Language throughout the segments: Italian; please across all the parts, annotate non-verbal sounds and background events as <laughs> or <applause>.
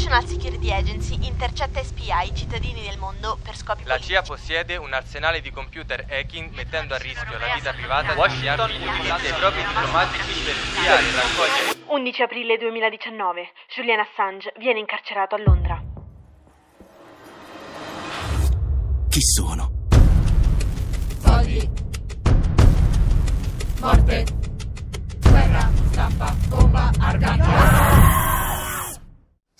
National Security Agency intercetta e spia i cittadini del mondo per scopi La politici. CIA possiede un arsenale di computer hacking mettendo a rischio la vita privata di Washington utilizza i propri diplomatici per spiare e raccogliere 11 aprile 2019. Julian Assange viene incarcerato a Londra. Chi sono? Soldi. Morte. Guerra. Stampa. Bomba. Argante.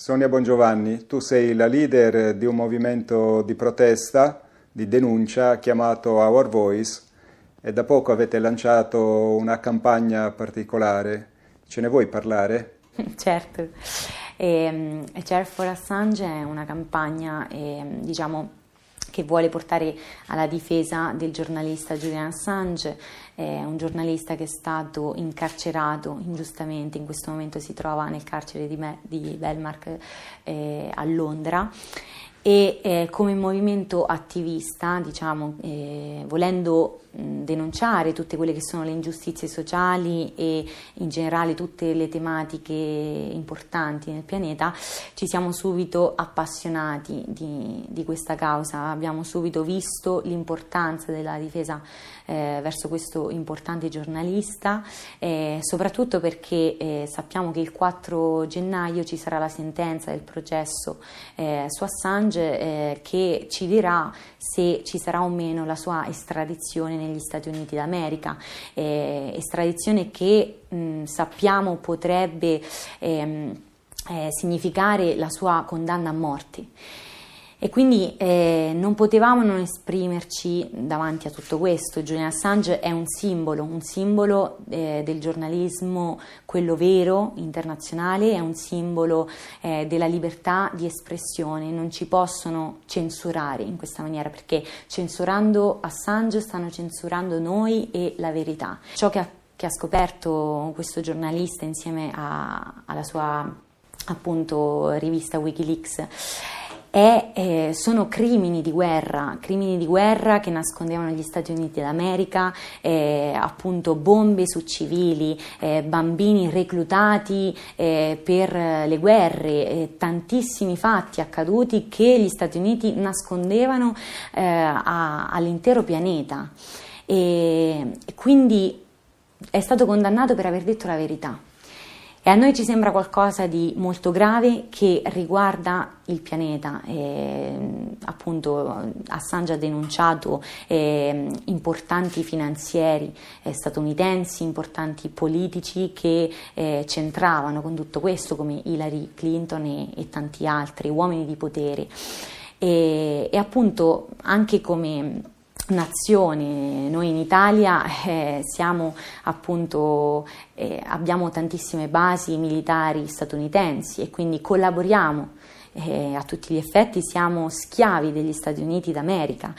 Sonia Bongiovanni, tu sei la leader di un movimento di protesta, di denuncia chiamato Our Voice e da poco avete lanciato una campagna particolare. Ce ne vuoi parlare? <laughs> Certo, e, e Care for Assange è una campagna eh, diciamo, che vuole portare alla difesa del giornalista Julian Assange, è un giornalista che è stato incarcerato ingiustamente, in questo momento si trova nel carcere di, Me- di Belmark eh, a Londra e eh, come movimento attivista, diciamo, eh, volendo denunciare tutte quelle che sono le ingiustizie sociali e in generale tutte le tematiche importanti nel pianeta, ci siamo subito appassionati di, di questa causa, abbiamo subito visto l'importanza della difesa eh, verso questo importante giornalista, eh, soprattutto perché eh, sappiamo che il 4 gennaio ci sarà la sentenza del processo eh, su Assange eh, che ci dirà se ci sarà o meno la sua estradizione negli Stati Uniti d'America, eh, estradizione che mh, sappiamo potrebbe ehm, eh, significare la sua condanna a morte. E quindi eh, non potevamo non esprimerci davanti a tutto questo. Julian Assange è un simbolo, un simbolo eh, del giornalismo, quello vero, internazionale, è un simbolo eh, della libertà di espressione. Non ci possono censurare in questa maniera perché censurando Assange stanno censurando noi e la verità. Ciò che ha, che ha scoperto questo giornalista insieme a, alla sua appunto rivista Wikileaks è, eh, sono crimini di guerra, crimini di guerra che nascondevano gli Stati Uniti d'America, eh, appunto bombe su civili, eh, bambini reclutati eh, per le guerre, eh, tantissimi fatti accaduti che gli Stati Uniti nascondevano eh, a, all'intero pianeta. E, e quindi è stato condannato per aver detto la verità. E a noi ci sembra qualcosa di molto grave che riguarda il pianeta. Eh, appunto, Assange ha denunciato eh, importanti finanzieri eh, statunitensi, importanti politici che eh, c'entravano con tutto questo, come Hillary Clinton e, e tanti altri uomini di potere. E, e appunto anche come nazione, noi in Italia eh, siamo appunto, eh, abbiamo tantissime basi militari statunitensi e quindi collaboriamo eh, a tutti gli effetti, siamo schiavi degli Stati Uniti d'America.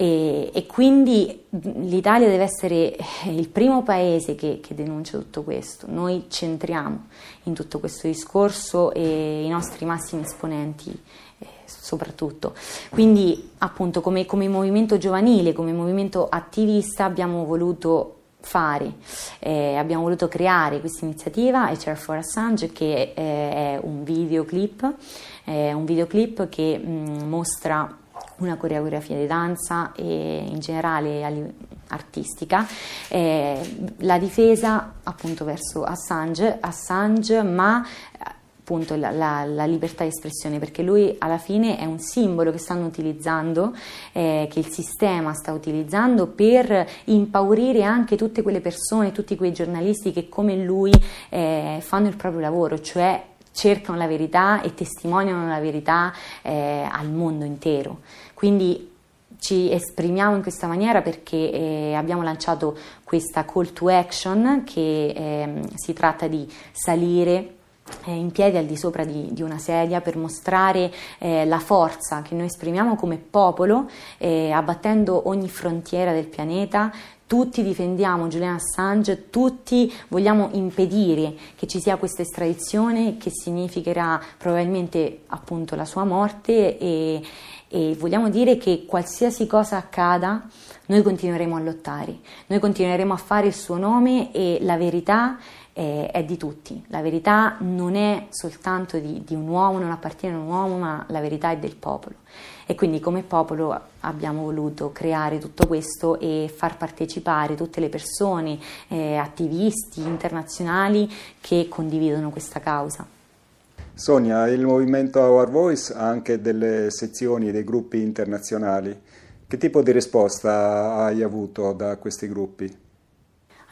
E, e, quindi l'Italia deve essere il primo paese che, che, denuncia tutto questo. Noi centriamo in tutto questo discorso e i nostri massimi esponenti eh, soprattutto. Quindi appunto come, come movimento giovanile, come movimento attivista abbiamo voluto fare, eh, abbiamo voluto creare questa iniziativa Chair for Assange che eh, è un videoclip, eh, un videoclip che mh, mostra una coreografia di danza e in generale artistica, eh, la difesa appunto verso Assange, Assange ma appunto la, la, la, libertà di espressione perché lui alla fine è un simbolo che stanno utilizzando, eh, che il sistema sta utilizzando per impaurire anche tutte quelle persone, tutti quei giornalisti che come lui eh, fanno il proprio lavoro, cioè cercano la verità e testimoniano la verità eh, al mondo intero. Quindi ci esprimiamo in questa maniera perché eh, abbiamo lanciato questa call to action che eh, si tratta di salire in piedi al di sopra di, di una sedia per mostrare eh, la forza che noi esprimiamo come popolo, eh, abbattendo ogni frontiera del pianeta. Tutti difendiamo Julian Assange, tutti vogliamo impedire che ci sia questa estradizione che significherà probabilmente appunto la sua morte e, e vogliamo dire che qualsiasi cosa accada noi continueremo a lottare, noi continueremo a fare il suo nome e la verità eh, è di tutti. La verità non è soltanto di, di un uomo, non appartiene a un uomo, ma la verità è del popolo. E quindi come popolo abbiamo voluto creare tutto questo e far partecipare tutte le persone, eh, attivisti internazionali che condividono questa causa. Sonia, il movimento Our Voice ha anche delle sezioni, dei gruppi internazionali. Che tipo di risposta hai avuto da questi gruppi?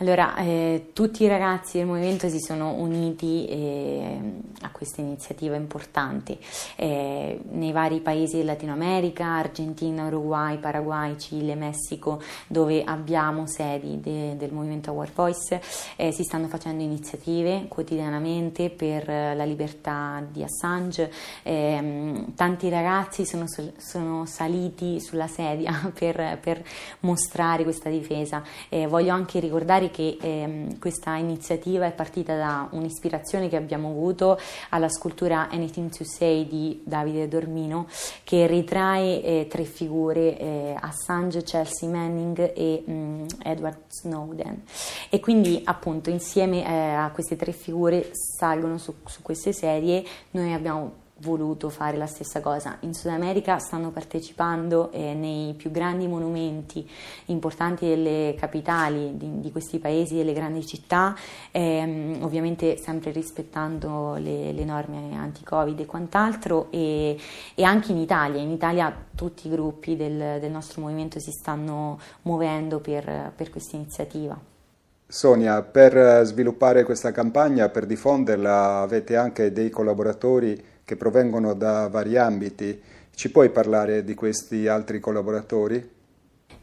Allora, eh, tutti i ragazzi del movimento si sono uniti eh, a questa iniziativa importante eh, nei vari paesi del Latino America, Argentina, Uruguay, Paraguay, Cile, Messico, dove abbiamo sedi de, del movimento Our Voice, eh, si stanno facendo iniziative quotidianamente per la libertà di Assange. Ehm, tanti ragazzi sono, sono, saliti sulla sedia <laughs> per, per mostrare questa difesa. Eh, voglio anche ricordare ricordare che ehm, questa iniziativa è partita da un'ispirazione che abbiamo avuto alla scultura Anything to Say di Davide Dormino che ritrae eh, tre figure, eh, Assange, Chelsea Manning e mh, mm, Edward Snowden. E quindi appunto insieme eh, a queste tre figure salgono su, su queste serie noi abbiamo voluto fare la stessa cosa. In Sud America stanno partecipando eh, nei più grandi monumenti importanti delle capitali di, di questi paesi, delle grandi città, ehm, ovviamente sempre rispettando le, le norme anti-Covid e quant'altro e, e, anche in Italia. In Italia tutti i gruppi del, del nostro movimento si stanno muovendo per, per questa iniziativa. Sonia, per sviluppare questa campagna, per diffonderla, avete anche dei collaboratori che provengono da vari ambiti. Ci puoi parlare di questi altri collaboratori?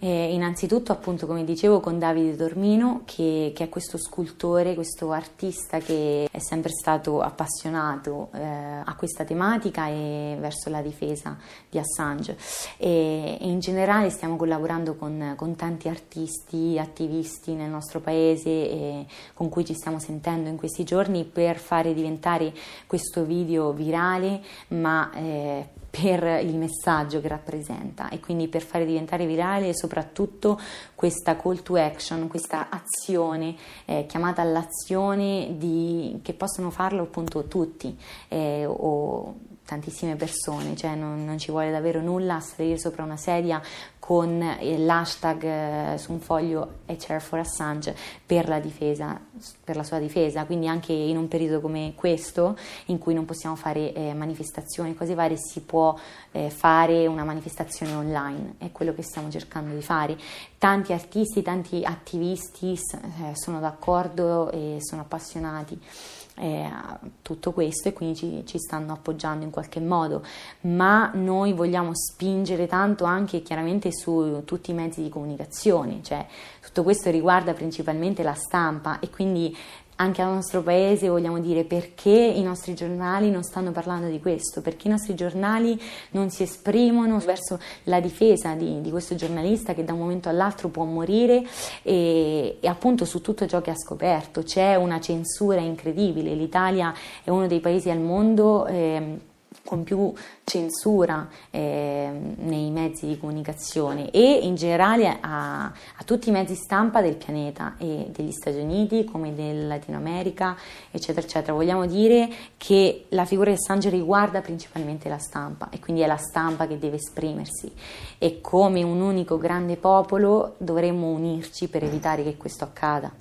Eh, innanzitutto, appunto, come dicevo, con Davide Dormino, che, che, è questo scultore, questo artista che è sempre stato appassionato eh, a questa tematica e verso la difesa di Assange. E, e in generale stiamo collaborando con, con, tanti artisti, attivisti nel nostro paese e con cui ci stiamo sentendo in questi giorni per fare diventare questo video virale, ma eh, per il messaggio che rappresenta e quindi per fare diventare virale soprattutto questa call to action, questa azione eh, chiamata all'azione di, che possono farlo appunto tutti eh, o tantissime persone, cioè non, non, ci vuole davvero nulla a salire sopra una sedia con l'hashtag eh, su un foglio A Chair for Assange per la difesa, per la sua difesa, quindi anche in un periodo come questo in cui non possiamo fare eh, manifestazioni, cose varie, si può eh, fare una manifestazione online, è quello che stiamo cercando di fare. Tanti artisti, tanti attivisti eh, sono d'accordo e sono appassionati eh, tutto questo e quindi ci, ci, stanno appoggiando in qualche modo, ma noi vogliamo spingere tanto anche chiaramente su tutti i mezzi di comunicazione, cioè tutto questo riguarda principalmente la stampa e quindi anche al nostro paese vogliamo dire perché i nostri giornali non stanno parlando di questo, perché i nostri giornali non si esprimono verso la difesa di, di questo giornalista che da un momento all'altro può morire e, e, appunto su tutto ciò che ha scoperto. C'è una censura incredibile, l'Italia è uno dei paesi al mondo. Eh, con più censura eh, nei mezzi di comunicazione e in generale a, a, tutti i mezzi stampa del pianeta e degli Stati Uniti come del Latino America eccetera eccetera. Vogliamo dire che la figura di Assange riguarda principalmente la stampa e quindi è la stampa che deve esprimersi. E come un unico grande popolo dovremmo unirci per evitare che questo accada.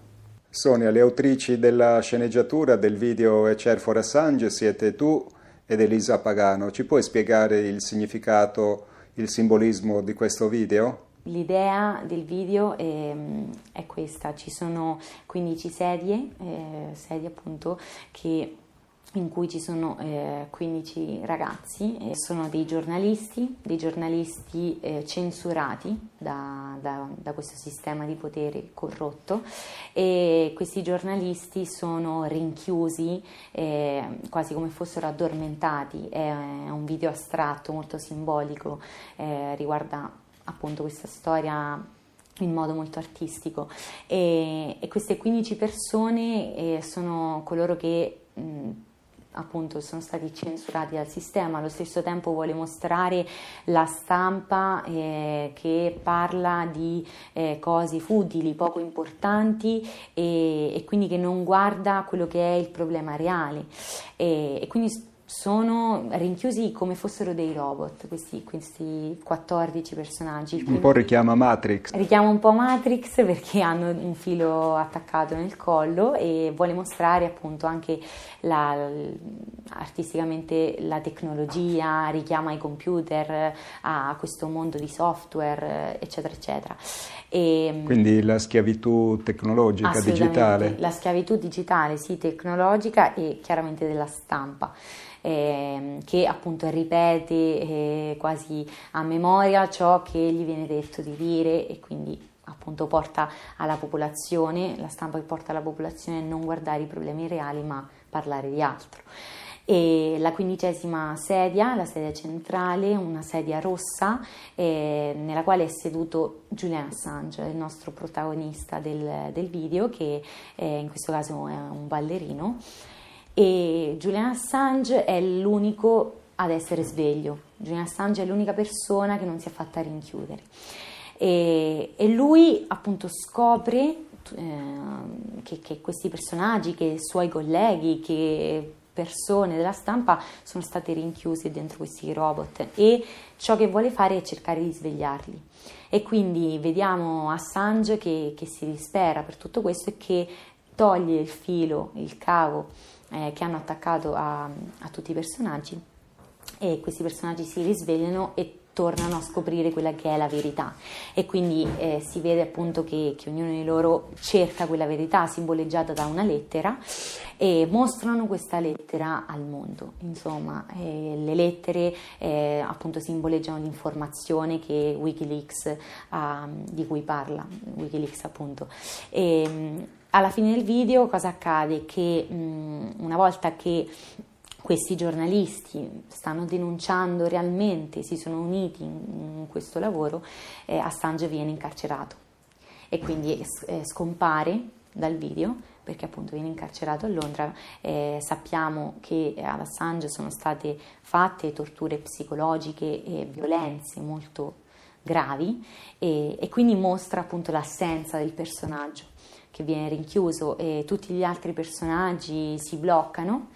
Sonia, le autrici della sceneggiatura del video Chair for Assange siete tu ed Elisa Pagano. Ci puoi spiegare il significato, il simbolismo di questo video? L'idea del video è, è, questa, ci sono 15 sedie, eh, sedie appunto che in cui ci sono eh, 15 ragazzi, eh, sono dei giornalisti, dei giornalisti eh, censurati da, da, da, questo sistema di potere corrotto e questi giornalisti sono rinchiusi eh, quasi come fossero addormentati, è, un video astratto molto simbolico, eh, riguarda appunto questa storia in modo molto artistico. E, e queste 15 persone eh, sono coloro che mh, appunto sono stati censurati dal sistema, allo stesso tempo vuole mostrare la stampa eh, che parla di eh, cose futili, poco importanti e, e, quindi che non guarda quello che è il problema reale. E, e quindi sono rinchiusi come fossero dei robot, questi, questi 14 personaggi. Un po' richiama Matrix. Richiama un po' Matrix perché hanno un filo attaccato nel collo e vuole mostrare appunto anche la, artisticamente la tecnologia, richiama i computer a questo mondo di software, eccetera, eccetera. E, Quindi la schiavitù tecnologica, digitale. La schiavitù digitale, sì, tecnologica e chiaramente della stampa eh, che appunto ripete eh, quasi a memoria ciò che gli viene detto di dire e quindi appunto porta alla popolazione, la stampa che porta alla popolazione a non guardare i problemi reali ma parlare di altro. E la quindicesima sedia, la sedia centrale, una sedia rossa eh, nella quale è seduto Julian Assange, il nostro protagonista del, del video che eh, in questo caso è un ballerino e Julian Assange è l'unico ad essere sveglio. Julian Assange è l'unica persona che non si è fatta rinchiudere. E, e lui appunto scopre eh, che, che, questi personaggi, che suoi colleghi, che persone della stampa sono state rinchiuse dentro questi robot e ciò che vuole fare è cercare di svegliarli. E quindi vediamo Assange che, che si dispera per tutto questo e che toglie il filo, il cavo eh, che hanno attaccato a, a tutti i personaggi. E questi personaggi si risvegliano e tornano a scoprire quella che è la verità. E quindi eh, si vede appunto che, che, ognuno di loro cerca quella verità simboleggiata da una lettera e mostrano questa lettera al mondo. Insomma eh, le lettere eh, appunto simboleggiano l'informazione che Wikileaks ha, di cui parla Wikileaks appunto. E, alla fine del video cosa accade? Che mh, mm, una volta che questi giornalisti stanno denunciando realmente, si sono uniti in, in questo lavoro, eh, Assange viene incarcerato e quindi eh, scompare dal video perché appunto viene incarcerato a Londra. Eh, sappiamo che ad Assange sono state fatte torture psicologiche e violenze molto gravi e, e quindi mostra appunto l'assenza del personaggio che viene rinchiuso e tutti gli altri personaggi si bloccano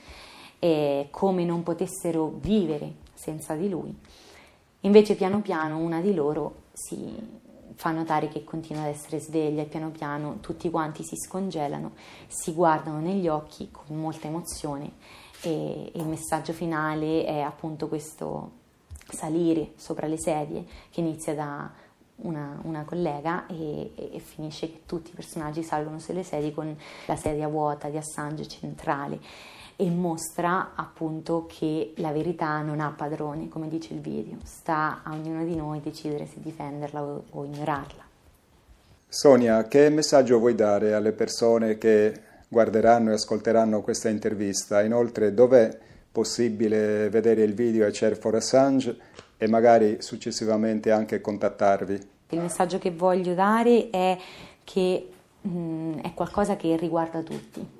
e come non potessero vivere senza di lui. Invece piano piano una di loro si fa notare che continua ad essere sveglia e piano piano tutti quanti si scongelano, si guardano negli occhi con molta emozione e, il messaggio finale è appunto questo salire sopra le sedie che inizia da una, una collega e, e, finisce che tutti i personaggi salgono sulle sedie con la sedia vuota di Assange centrale e mostra appunto che la verità non ha padrone, come dice il video, sta a ognuno di noi decidere se difenderla o, o ignorarla. Sonia, che messaggio vuoi dare alle persone che guarderanno e ascolteranno questa intervista? Inoltre, dov'è possibile vedere il video a Chair for Assange e magari successivamente anche contattarvi. Il messaggio che voglio dare è che mh, mm, è qualcosa che riguarda tutti.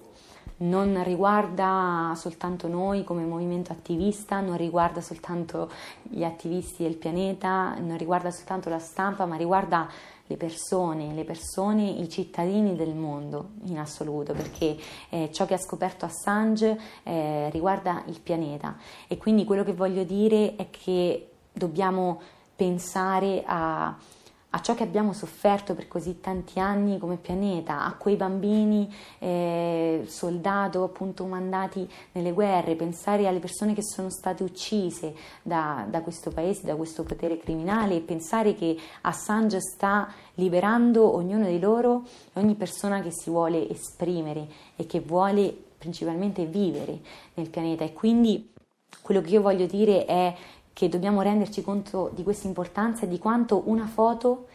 Non riguarda soltanto noi come movimento attivista, non riguarda soltanto gli attivisti del pianeta, non riguarda soltanto la stampa, ma riguarda le persone, le persone, i cittadini del mondo in assoluto, perché eh, ciò che ha scoperto Assange eh, riguarda il pianeta e quindi quello che voglio dire è che dobbiamo pensare a, a ciò che abbiamo sofferto per così tanti anni come pianeta, a quei bambini eh, soldato appunto mandati nelle guerre, pensare alle persone che sono state uccise da, da questo paese, da questo potere criminale e pensare che Assange sta liberando ognuno di loro ogni persona che si vuole esprimere e che vuole principalmente vivere nel pianeta. E quindi quello che io voglio dire è che dobbiamo renderci conto di questa importanza e di quanto una foto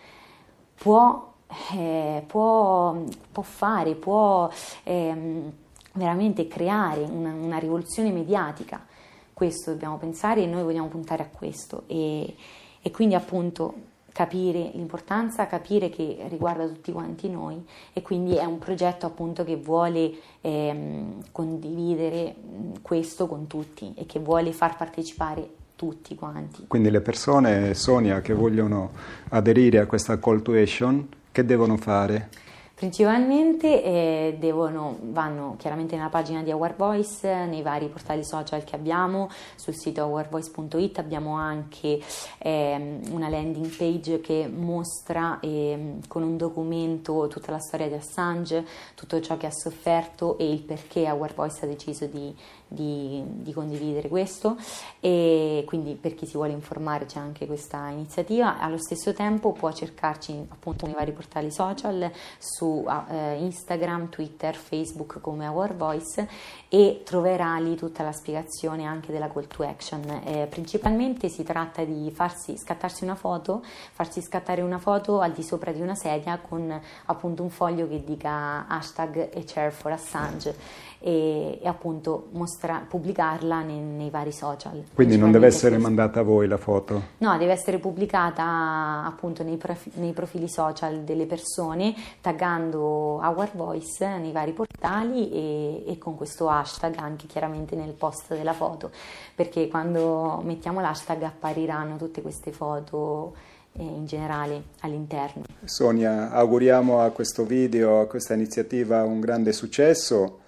può, eh, può, può fare, può eh, veramente creare una, una, rivoluzione mediatica. Questo dobbiamo pensare e noi vogliamo puntare a questo. E, e quindi appunto capire l'importanza, capire che riguarda tutti quanti noi e quindi è un progetto appunto che vuole ehm, condividere questo con tutti e che vuole far partecipare tutti quanti. Quindi le persone, Sonia, che vogliono aderire a questa call to action, che devono fare? Principalmente eh, devono, vanno chiaramente nella pagina di Our Voice, nei vari portali social che abbiamo, sul sito ourvoice.it abbiamo anche eh, una landing page che mostra eh, con un documento tutta la storia di Assange, tutto ciò che ha sofferto e il perché Our Voice ha deciso di, di, di condividere questo e quindi per chi si vuole informare c'è anche questa iniziativa. Allo stesso tempo può cercarci appunto nei vari portali social su eh, Instagram, Twitter, Facebook come Our Voice e troverà lì tutta la spiegazione anche della call to action. Eh, principalmente si tratta di farsi scattarsi una foto, farsi scattare una foto al di sopra di una sedia con appunto un foglio che dica hashtag e chair for Assange e, e appunto mostra, pubblicarla nei, nei, vari social. Quindi non deve essere questo. mandata a voi la foto? No, deve essere pubblicata appunto nei, profi, nei profili social delle persone taggando Our Voice nei vari portali e, e con questo hashtag anche chiaramente nel post della foto, perché quando mettiamo l'hashtag appariranno tutte queste foto eh, in generale all'interno. Sonia, auguriamo a questo video, a questa iniziativa un grande successo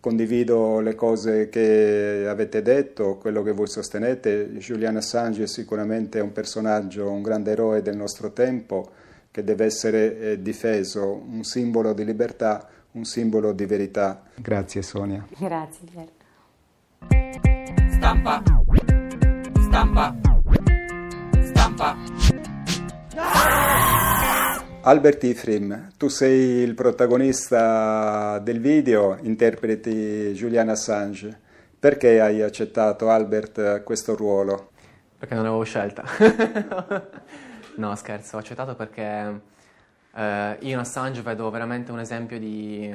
Condivido le cose che avete detto, quello che voi sostenete. Julian Assange è sicuramente un personaggio, un grande eroe del nostro tempo che deve essere eh, difeso, un simbolo di libertà, un simbolo di verità. Grazie Sonia. Grazie Alberto. Stampa. Stampa. Stampa. Albert Ifrim, tu sei il protagonista del video, interpreti Julian Assange. Perché hai accettato, Albert, questo ruolo? Perché non avevo scelta. <laughs> no, scherzo, ho accettato perché eh, io in Assange vedo veramente un esempio di,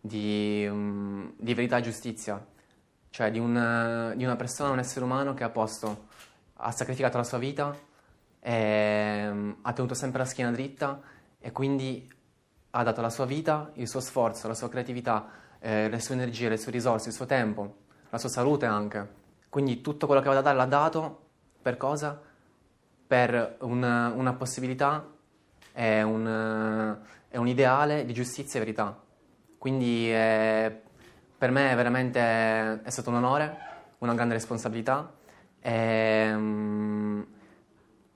di, um, di verità e giustizia. Cioè di una, di una persona, un essere umano che ha posto, ha sacrificato la sua vita e, ehm, ha tenuto sempre la schiena dritta e quindi ha dato la sua vita, il suo sforzo, la sua creatività, eh, le sue energie, le sue risorse, il suo tempo, la sua salute anche. Quindi tutto quello che aveva da dare l'ha dato per cosa? Per una, una possibilità e un, è un ideale di giustizia e verità. Quindi eh, per me è veramente è stato un onore, una grande responsabilità. E, um,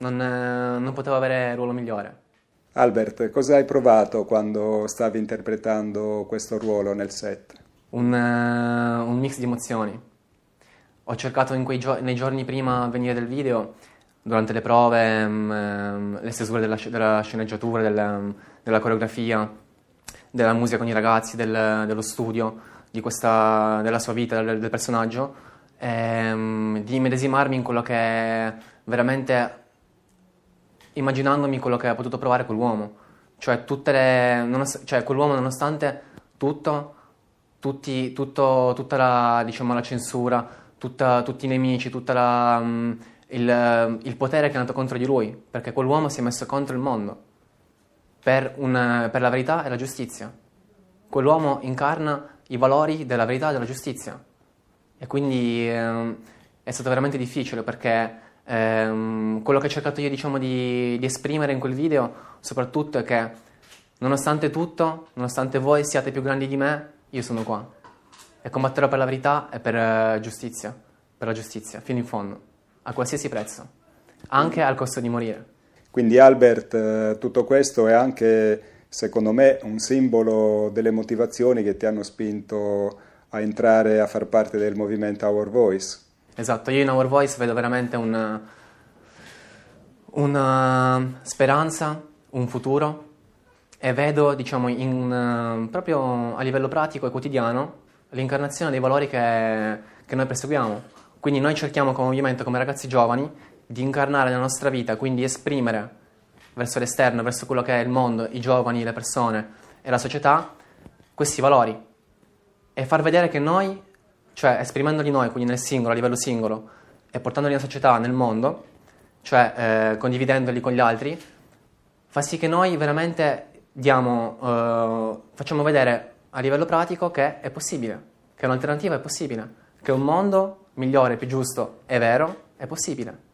non, non potevo avere ruolo migliore. Albert, cosa hai provato quando stavi interpretando questo ruolo nel set? Un, uh, un mix di emozioni. Ho cercato gio- nei giorni prima di venire del video, durante le prove, um, le stesure della, della sceneggiatura, della, della, coreografia, della musica con i ragazzi, del, dello studio, di questa, della sua vita, del, del personaggio, e, um, di medesimarmi in quello che veramente immaginandomi quello che ha potuto provare quell'uomo. Cioè, le, cioè quell'uomo nonostante tutto, tutti, tutto, tutta la, diciamo, la censura, tutta, tutti i nemici, tutto um, il, il, potere che è andato contro di lui, perché quell'uomo si è messo contro il mondo per, un, per la verità e la giustizia. Quell'uomo incarna i valori della verità e della giustizia. E quindi eh, è stato veramente difficile perché Ehm, quello che ho cercato io diciamo, di, di, esprimere in quel video soprattutto è che nonostante tutto, nonostante voi siate più grandi di me, io sono qua e combatterò per la verità e per uh, giustizia, per la giustizia, fino in fondo, a qualsiasi prezzo, anche al costo di morire. Quindi Albert, eh, tutto questo è anche, secondo me, un simbolo delle motivazioni che ti hanno spinto a entrare a far parte del movimento Our Voice. Esatto, io in Our Voice vedo veramente una, una speranza, un futuro e vedo, diciamo, in, proprio a livello pratico e quotidiano l'incarnazione dei valori che, che noi perseguiamo. Quindi noi cerchiamo come movimento, come ragazzi giovani, di incarnare nella nostra vita, quindi esprimere verso l'esterno, verso quello che è il mondo, i giovani, le persone e la società, questi valori e far vedere che noi cioè esprimendoli noi, quindi nel singolo, a livello singolo, e portandoli nella società, nel mondo, cioè eh, condividendoli con gli altri, fa sì che noi veramente diamo, eh, facciamo vedere a livello pratico che è possibile, che un'alternativa è possibile, che un mondo migliore, più giusto e vero è possibile.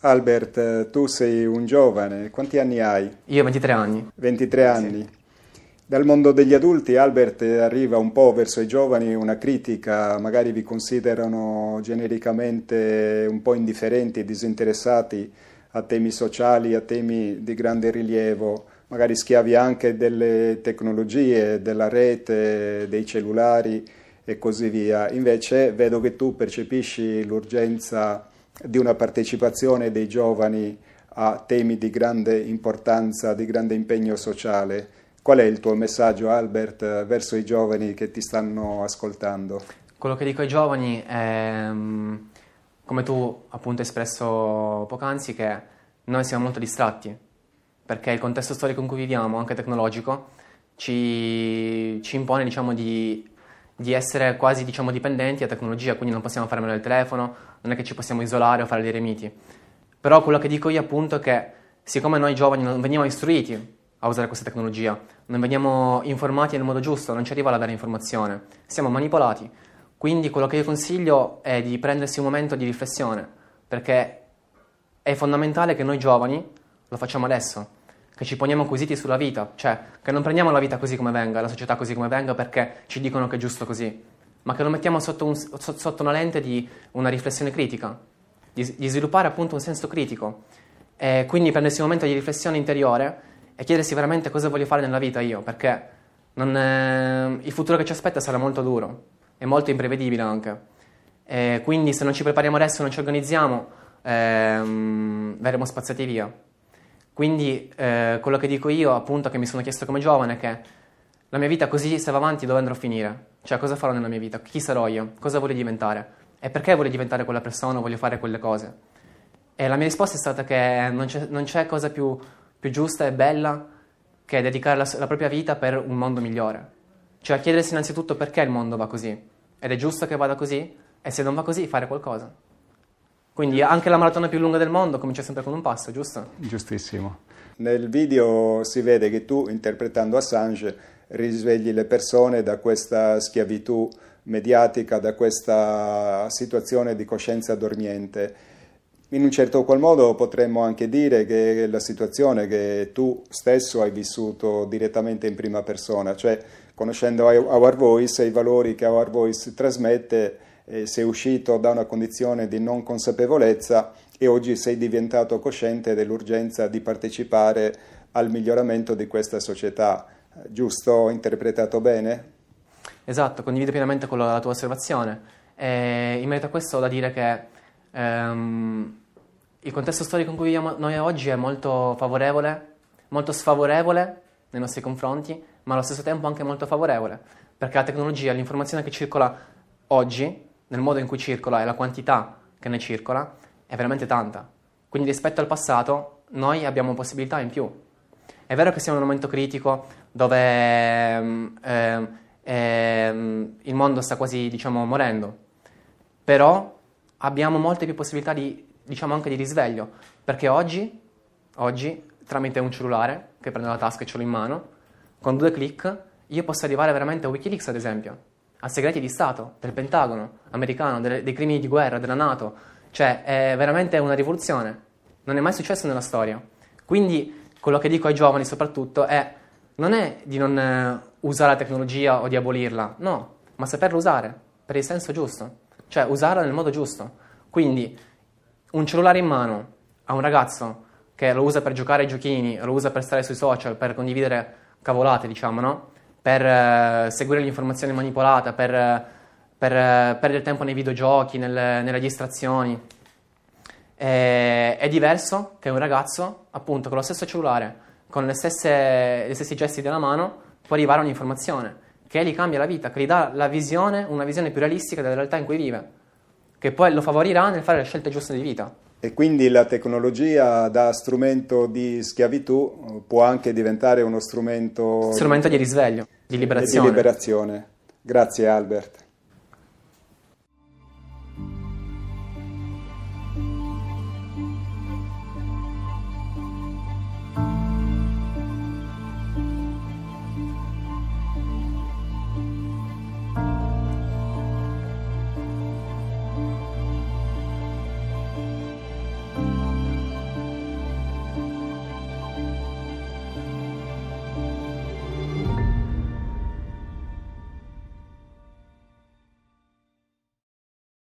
Albert, tu sei un giovane, quanti anni hai? Io ho 23 anni. 23 anni. Sì. Dal mondo degli adulti, Albert, arriva un po' verso i giovani una critica, magari vi considerano genericamente un po' indifferenti disinteressati a temi sociali, a temi di grande rilievo, magari schiavi anche delle tecnologie, della rete, dei cellulari e così via. Invece vedo che tu percepisci l'urgenza di una partecipazione dei giovani a temi di grande importanza, di grande impegno sociale. Qual è il tuo messaggio, Albert, verso i giovani che ti stanno ascoltando? Quello che dico ai giovani è, mm, come tu appunto hai espresso poc'anzi, che noi siamo molto distratti, perché il contesto storico in cui viviamo, anche tecnologico, ci, ci impone diciamo, di, di, essere quasi diciamo, dipendenti da tecnologia, quindi non possiamo fare meno il telefono, non è che ci possiamo isolare o fare dei remiti. Però quello che dico io appunto è che siccome noi giovani non veniamo istruiti a usare questa tecnologia, non veniamo informati nel modo giusto, non ci arriva la vera informazione, siamo manipolati. Quindi quello che io consiglio è di prendersi un momento di riflessione, perché è fondamentale che noi giovani lo facciamo adesso, che ci poniamo quesiti sulla vita, cioè che non prendiamo la vita così come venga, la società così come venga perché ci dicono che è giusto così, ma che lo mettiamo sotto, un, sotto una lente di una riflessione critica, di, di sviluppare appunto un senso critico. E quindi prendersi un momento di riflessione interiore e chiedersi veramente cosa voglio fare nella vita io, perché è... il futuro che ci aspetta sarà molto duro e molto imprevedibile anche. E quindi se non ci prepariamo adesso, non ci organizziamo, ehm, verremo spazzati via. Quindi eh, quello che dico io, appunto, che mi sono chiesto come giovane, è che la mia vita così, se va avanti, dove andrò a finire? Cioè, cosa farò nella mia vita? Chi sarò io? Cosa voglio diventare? E perché voglio diventare quella persona voglio fare quelle cose? E la mia risposta è stata che non c'è, non c'è cosa più più giusta e bella che dedicare la, la propria vita per un mondo migliore. Cioè chiedersi innanzitutto perché il mondo va così ed è giusto che vada così e se non va così fare qualcosa. Quindi anche la maratona più lunga del mondo comincia sempre con un passo, giusto? Giustissimo. Nel video si vede che tu, interpretando Assange, risvegli le persone da questa schiavitù mediatica, da questa situazione di coscienza dormiente in un certo qual modo potremmo anche dire che la situazione che tu stesso hai vissuto direttamente in prima persona, cioè conoscendo Our Voice e i valori che Our Voice trasmette, eh, sei uscito da una condizione di non consapevolezza e oggi sei diventato cosciente dell'urgenza di partecipare al miglioramento di questa società. Giusto? Interpretato bene? Esatto, condivido pienamente con la tua osservazione. E in merito a questo ho da dire che Um, il contesto storico in cui viviamo noi oggi è molto favorevole, molto sfavorevole nei nostri confronti, ma allo stesso tempo anche molto favorevole, perché la tecnologia, l'informazione che circola oggi, nel modo in cui circola e la quantità che ne circola, è veramente tanta. Quindi rispetto al passato noi abbiamo possibilità in più. È vero che siamo in un momento critico dove eh, eh, il mondo sta quasi, diciamo, morendo, però abbiamo molte più possibilità di, diciamo anche di risveglio, perché oggi, oggi, tramite un cellulare che prendo la tasca e ce l'ho in mano, con due clic io posso arrivare veramente a Wikileaks, ad esempio, a segreti di Stato, del Pentagono americano, delle, dei crimini di guerra, della Nato, cioè è veramente una rivoluzione, non è mai successo nella storia. Quindi quello che dico ai giovani soprattutto è non è di non eh, usare la tecnologia o di abolirla, no, ma saperla usare per il senso giusto cioè usarla nel modo giusto. Quindi un cellulare in mano a un ragazzo che lo usa per giocare ai giochini, lo usa per stare sui social, per condividere cavolate, diciamo, no? Per uh, seguire l'informazione manipolata, per, uh, per uh, perdere tempo nei videogiochi, nelle, nelle distrazioni. E, è diverso che un ragazzo, appunto, con lo stesso cellulare, con gli stessi gesti della mano, può arrivare a un'informazione che gli cambia la vita, che gli dà la visione, una visione più realistica della realtà in cui vive, che poi lo favorirà nel fare le scelte giuste di vita. E quindi la tecnologia da strumento di schiavitù può anche diventare uno strumento... Strumento di risveglio, di liberazione. Di liberazione. Grazie Albert.